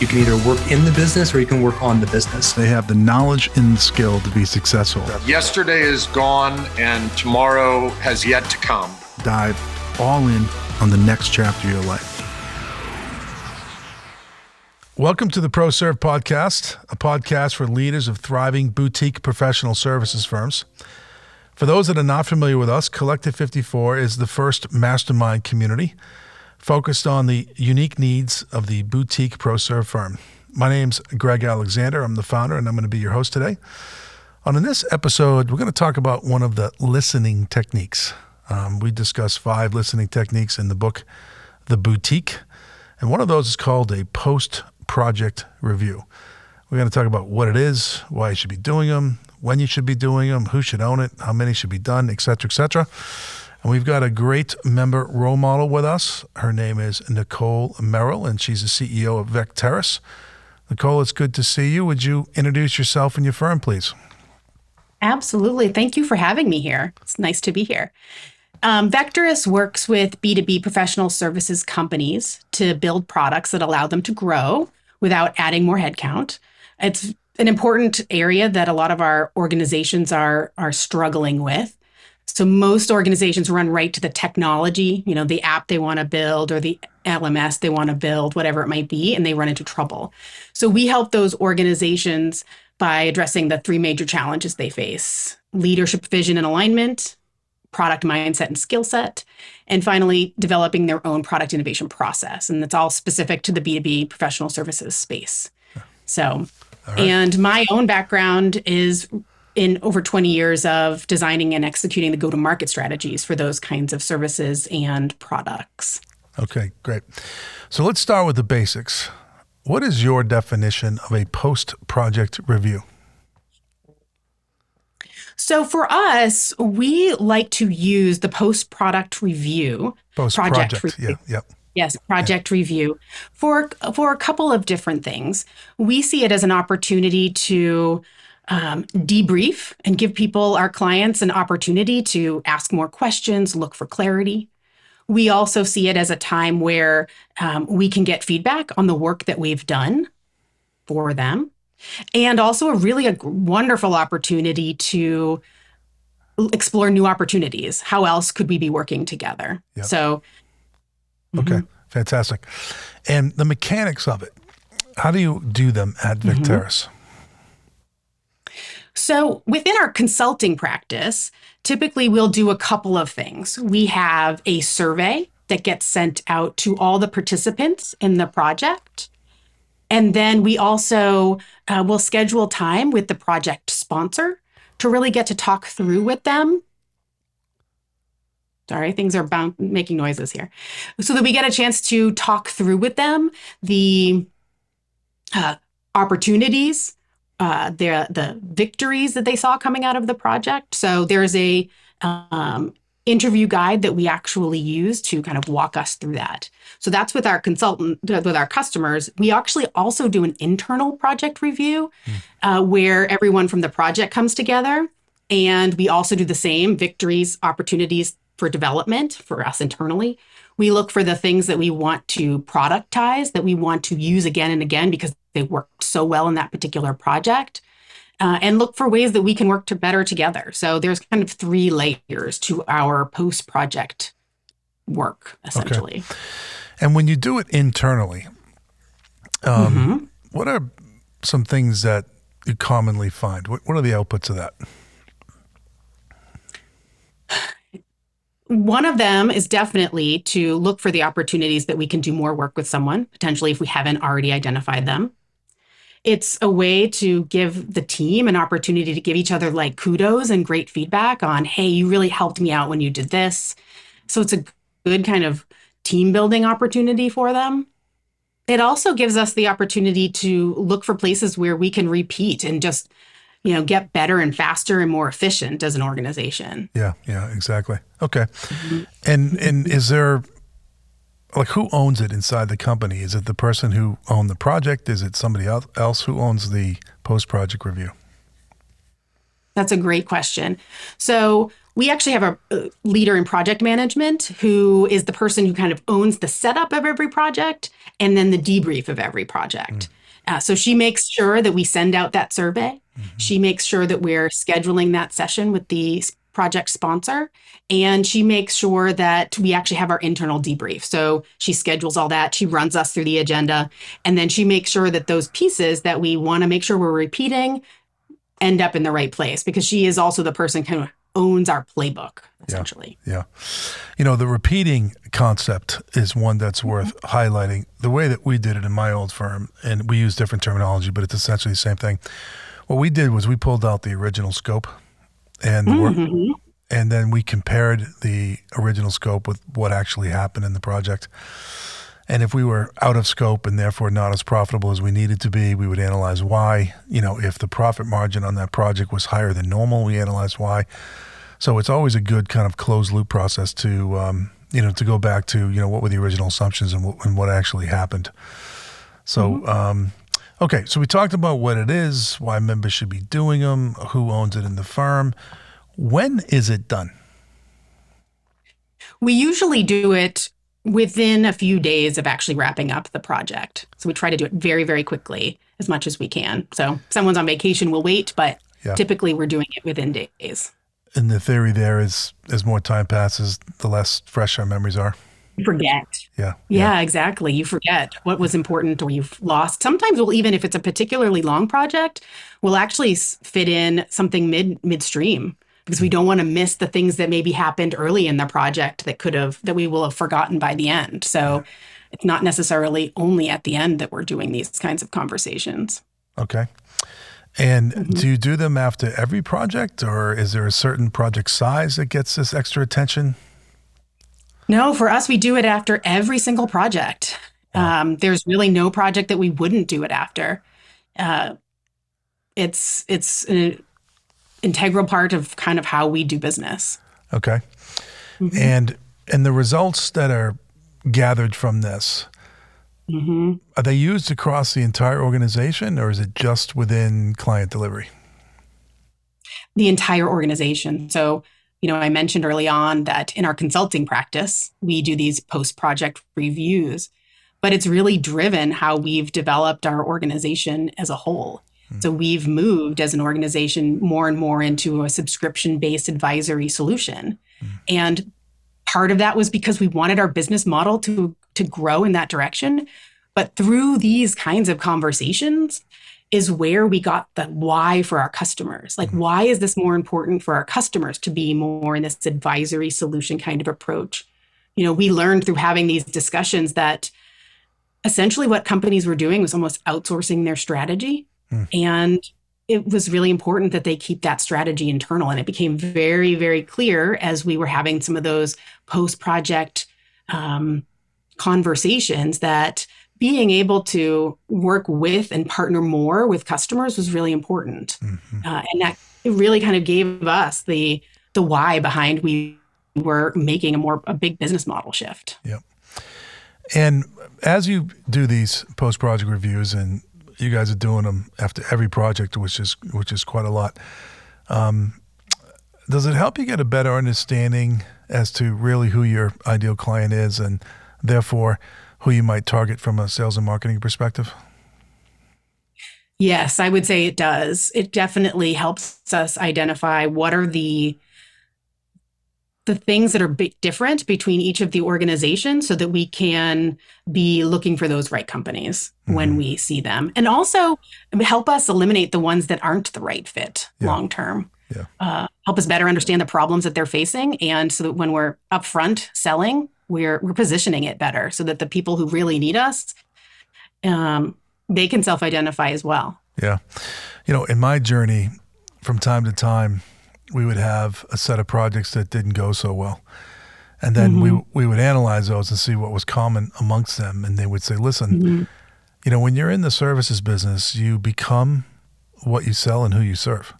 You can either work in the business or you can work on the business. They have the knowledge and the skill to be successful. Yesterday is gone and tomorrow has yet to come. Dive all in on the next chapter of your life. Welcome to the ProServe Podcast, a podcast for leaders of thriving boutique professional services firms. For those that are not familiar with us, Collective 54 is the first mastermind community focused on the unique needs of the boutique ProServe firm. My name's Greg Alexander. I'm the founder, and I'm going to be your host today. On in this episode, we're going to talk about one of the listening techniques. Um, we discuss five listening techniques in the book, The Boutique, and one of those is called a post project review. We're going to talk about what it is, why you should be doing them, when you should be doing them, who should own it, how many should be done, et cetera, et etc. And we've got a great member role model with us. Her name is Nicole Merrill, and she's the CEO of Vecteris. Nicole, it's good to see you. Would you introduce yourself and your firm, please? Absolutely. Thank you for having me here. It's nice to be here. Um, Vecteris works with B2B professional services companies to build products that allow them to grow without adding more headcount. It's an important area that a lot of our organizations are are struggling with. So most organizations run right to the technology, you know, the app they want to build or the LMS they want to build, whatever it might be, and they run into trouble. So we help those organizations by addressing the three major challenges they face: leadership vision and alignment, product mindset and skill set, and finally, developing their own product innovation process. And that's all specific to the B2B professional services space. So, right. and my own background is in over 20 years of designing and executing the go to market strategies for those kinds of services and products. Okay, great. So let's start with the basics. What is your definition of a post project review? So for us, we like to use the post product review. Post project, review. yeah, yep. Yes, project yeah. review for for a couple of different things. We see it as an opportunity to um, debrief and give people, our clients, an opportunity to ask more questions, look for clarity. We also see it as a time where um, we can get feedback on the work that we've done for them and also a really a wonderful opportunity to explore new opportunities. How else could we be working together? Yep. So, okay, mm-hmm. fantastic. And the mechanics of it, how do you do them at mm-hmm. Mm-hmm. So, within our consulting practice, typically we'll do a couple of things. We have a survey that gets sent out to all the participants in the project. And then we also uh, will schedule time with the project sponsor to really get to talk through with them. Sorry, things are bound, making noises here. So that we get a chance to talk through with them the uh, opportunities, uh, the, the victories that they saw coming out of the project. So there's a um, interview guide that we actually use to kind of walk us through that. So that's with our consultant, with our customers. We actually also do an internal project review mm. uh, where everyone from the project comes together. And we also do the same victories, opportunities for development for us internally. We look for the things that we want to productize, that we want to use again and again because they worked so well in that particular project uh, and look for ways that we can work to better together. So there's kind of three layers to our post project work, essentially. Okay. And when you do it internally, um, mm-hmm. what are some things that you commonly find? What, what are the outputs of that? One of them is definitely to look for the opportunities that we can do more work with someone, potentially if we haven't already identified them it's a way to give the team an opportunity to give each other like kudos and great feedback on, hey, you really helped me out when you did this. So it's a good kind of team building opportunity for them. It also gives us the opportunity to look for places where we can repeat and just, you know, get better and faster and more efficient as an organization. Yeah, yeah, exactly. Okay. Mm-hmm. And and is there like who owns it inside the company? Is it the person who owned the project? Is it somebody else who owns the post project review? That's a great question. So we actually have a, a leader in project management who is the person who kind of owns the setup of every project and then the debrief of every project. Mm. Uh, so she makes sure that we send out that survey. Mm-hmm. She makes sure that we're scheduling that session with the project sponsor. And she makes sure that we actually have our internal debrief. So she schedules all that. She runs us through the agenda. And then she makes sure that those pieces that we want to make sure we're repeating end up in the right place because she is also the person kind of owns our playbook essentially. Yeah. yeah. You know, the repeating concept is one that's worth mm-hmm. highlighting. The way that we did it in my old firm, and we use different terminology, but it's essentially the same thing. What we did was we pulled out the original scope and mm-hmm. and then we compared the original scope with what actually happened in the project. And if we were out of scope and therefore not as profitable as we needed to be, we would analyze why. You know, if the profit margin on that project was higher than normal, we analyze why. So it's always a good kind of closed loop process to, um, you know, to go back to, you know, what were the original assumptions and what, and what actually happened. So, mm-hmm. um, okay, so we talked about what it is, why members should be doing them, who owns it in the firm. When is it done? We usually do it within a few days of actually wrapping up the project. So we try to do it very, very quickly as much as we can. So if someone's on vacation, we'll wait, but yeah. typically we're doing it within days. And the theory there is as more time passes, the less fresh our memories are. You forget. Yeah, yeah. Yeah, exactly. You forget what was important or you've lost. Sometimes we'll even if it's a particularly long project, we'll actually fit in something mid midstream because we don't want to miss the things that maybe happened early in the project that could have that we will have forgotten by the end. So it's not necessarily only at the end that we're doing these kinds of conversations. Okay. And mm-hmm. do you do them after every project or is there a certain project size that gets this extra attention? No, for us, we do it after every single project. Um, there's really no project that we wouldn't do it after. Uh, it's it's an integral part of kind of how we do business. Okay. Mm-hmm. And and the results that are gathered from this mm-hmm. are they used across the entire organization or is it just within client delivery? The entire organization. So, you know, I mentioned early on that in our consulting practice, we do these post project reviews, but it's really driven how we've developed our organization as a whole. So we've moved as an organization more and more into a subscription based advisory solution. Mm. And part of that was because we wanted our business model to to grow in that direction. But through these kinds of conversations is where we got the why for our customers. Like, mm why is this more important for our customers to be more in this advisory solution kind of approach? You know, we learned through having these discussions that essentially what companies were doing was almost outsourcing their strategy Mm. And it was really important that they keep that strategy internal. And it became very, very clear as we were having some of those post project um, conversations that being able to work with and partner more with customers was really important. Mm-hmm. Uh, and that it really kind of gave us the the why behind we were making a more a big business model shift. Yep. And as you do these post project reviews and you guys are doing them after every project, which is which is quite a lot. Um, does it help you get a better understanding as to really who your ideal client is, and therefore who you might target from a sales and marketing perspective? Yes, I would say it does. It definitely helps us identify what are the the things that are bit different between each of the organizations so that we can be looking for those right companies mm-hmm. when we see them and also help us eliminate the ones that aren't the right fit yeah. long term yeah. uh, help us better understand the problems that they're facing and so that when we're upfront selling we're we're positioning it better so that the people who really need us um, they can self-identify as well yeah you know in my journey from time to time we would have a set of projects that didn't go so well. And then mm-hmm. we we would analyze those and see what was common amongst them. And they would say, listen, mm-hmm. you know, when you're in the services business, you become what you sell and who you serve.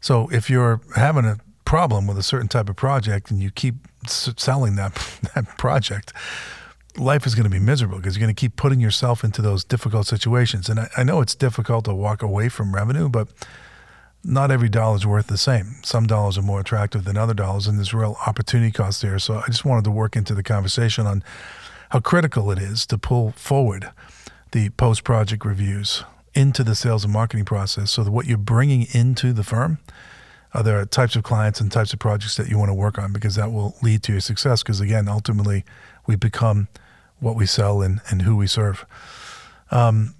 So if you're having a problem with a certain type of project and you keep selling that that project, life is going to be miserable because you're going to keep putting yourself into those difficult situations. And I, I know it's difficult to walk away from revenue, but not every dollar is worth the same. Some dollars are more attractive than other dollars, and there's real opportunity cost there. So I just wanted to work into the conversation on how critical it is to pull forward the post project reviews into the sales and marketing process so that what you're bringing into the firm are the types of clients and types of projects that you want to work on because that will lead to your success. Because again, ultimately, we become what we sell and, and who we serve. Um,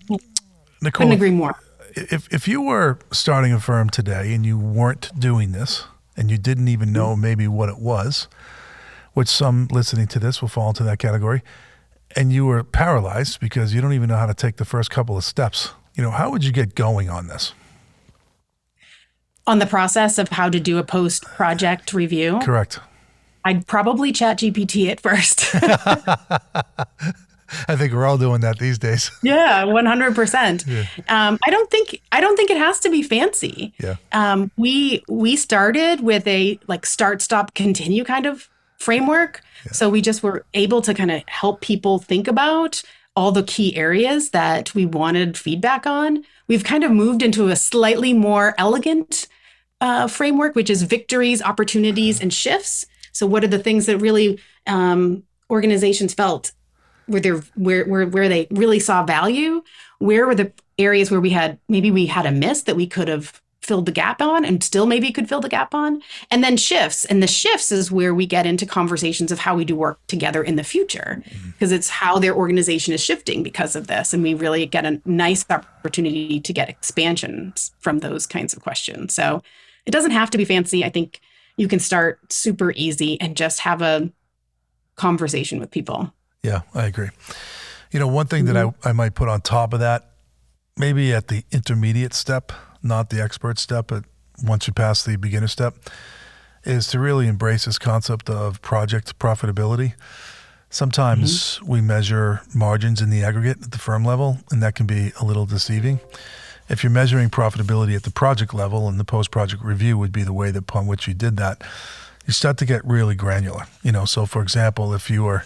Nicole, couldn't agree more. If if you were starting a firm today and you weren't doing this and you didn't even know maybe what it was, which some listening to this will fall into that category, and you were paralyzed because you don't even know how to take the first couple of steps, you know, how would you get going on this? On the process of how to do a post project review? Correct. I'd probably ChatGPT at first. I think we're all doing that these days. yeah, one hundred percent. Um, I don't think I don't think it has to be fancy. Yeah. Um, we we started with a like start, stop, continue kind of framework. Yeah. So we just were able to kind of help people think about all the key areas that we wanted feedback on. We've kind of moved into a slightly more elegant uh, framework, which is victories, opportunities, and shifts. So, what are the things that really um, organizations felt where they where, where where they really saw value? Where were the areas where we had maybe we had a miss that we could have filled the gap on and still maybe could fill the gap on. And then shifts and the shifts is where we get into conversations of how we do work together in the future because mm-hmm. it's how their organization is shifting because of this and we really get a nice opportunity to get expansions from those kinds of questions. So it doesn't have to be fancy. I think you can start super easy and just have a conversation with people. Yeah i agree. You know one thing mm-hmm. that I, I might put on top of that maybe at the intermediate step not the expert step, but once you pass the beginner step, is to really embrace this concept of project profitability. Sometimes mm-hmm. we measure margins in the aggregate at the firm level, and that can be a little deceiving. If you're measuring profitability at the project level, and the post project review would be the way that, upon which you did that, you start to get really granular. You know, so for example, if you were,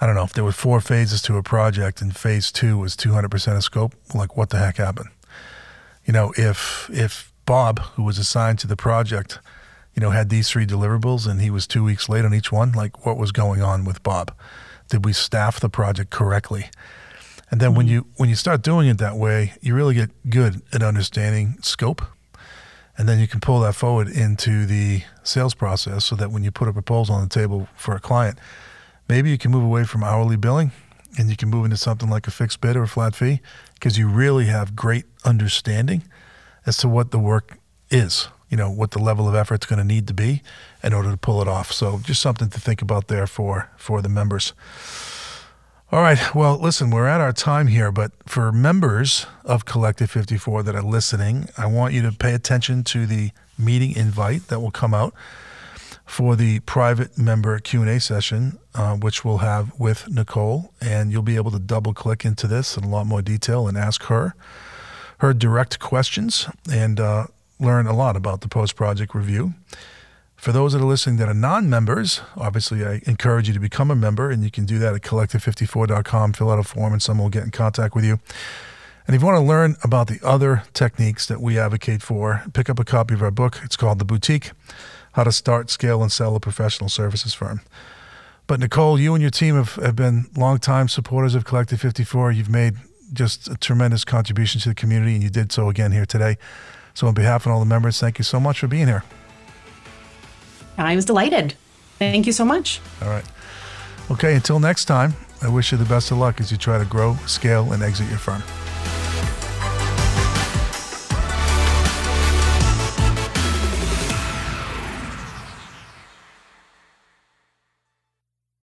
I don't know, if there were four phases to a project and phase two was 200% of scope, like what the heck happened? You know, if if Bob, who was assigned to the project, you know, had these three deliverables and he was two weeks late on each one, like what was going on with Bob? Did we staff the project correctly? And then when mm-hmm. you when you start doing it that way, you really get good at understanding scope. And then you can pull that forward into the sales process so that when you put a proposal on the table for a client, maybe you can move away from hourly billing and you can move into something like a fixed bid or a flat fee because you really have great understanding as to what the work is, you know, what the level of effort going to need to be in order to pull it off. So just something to think about there for for the members. All right. Well, listen, we're at our time here, but for members of Collective 54 that are listening, I want you to pay attention to the meeting invite that will come out for the private member Q&A session, uh, which we'll have with Nicole, and you'll be able to double click into this in a lot more detail and ask her her direct questions and uh, learn a lot about the post-project review. For those that are listening that are non-members, obviously I encourage you to become a member, and you can do that at collective54.com. Fill out a form, and someone will get in contact with you. And if you want to learn about the other techniques that we advocate for, pick up a copy of our book. It's called The Boutique how to start, scale, and sell a professional services firm. But Nicole, you and your team have, have been longtime supporters of Collective 54. You've made just a tremendous contribution to the community, and you did so again here today. So, on behalf of all the members, thank you so much for being here. I was delighted. Thank you so much. All right. Okay, until next time, I wish you the best of luck as you try to grow, scale, and exit your firm.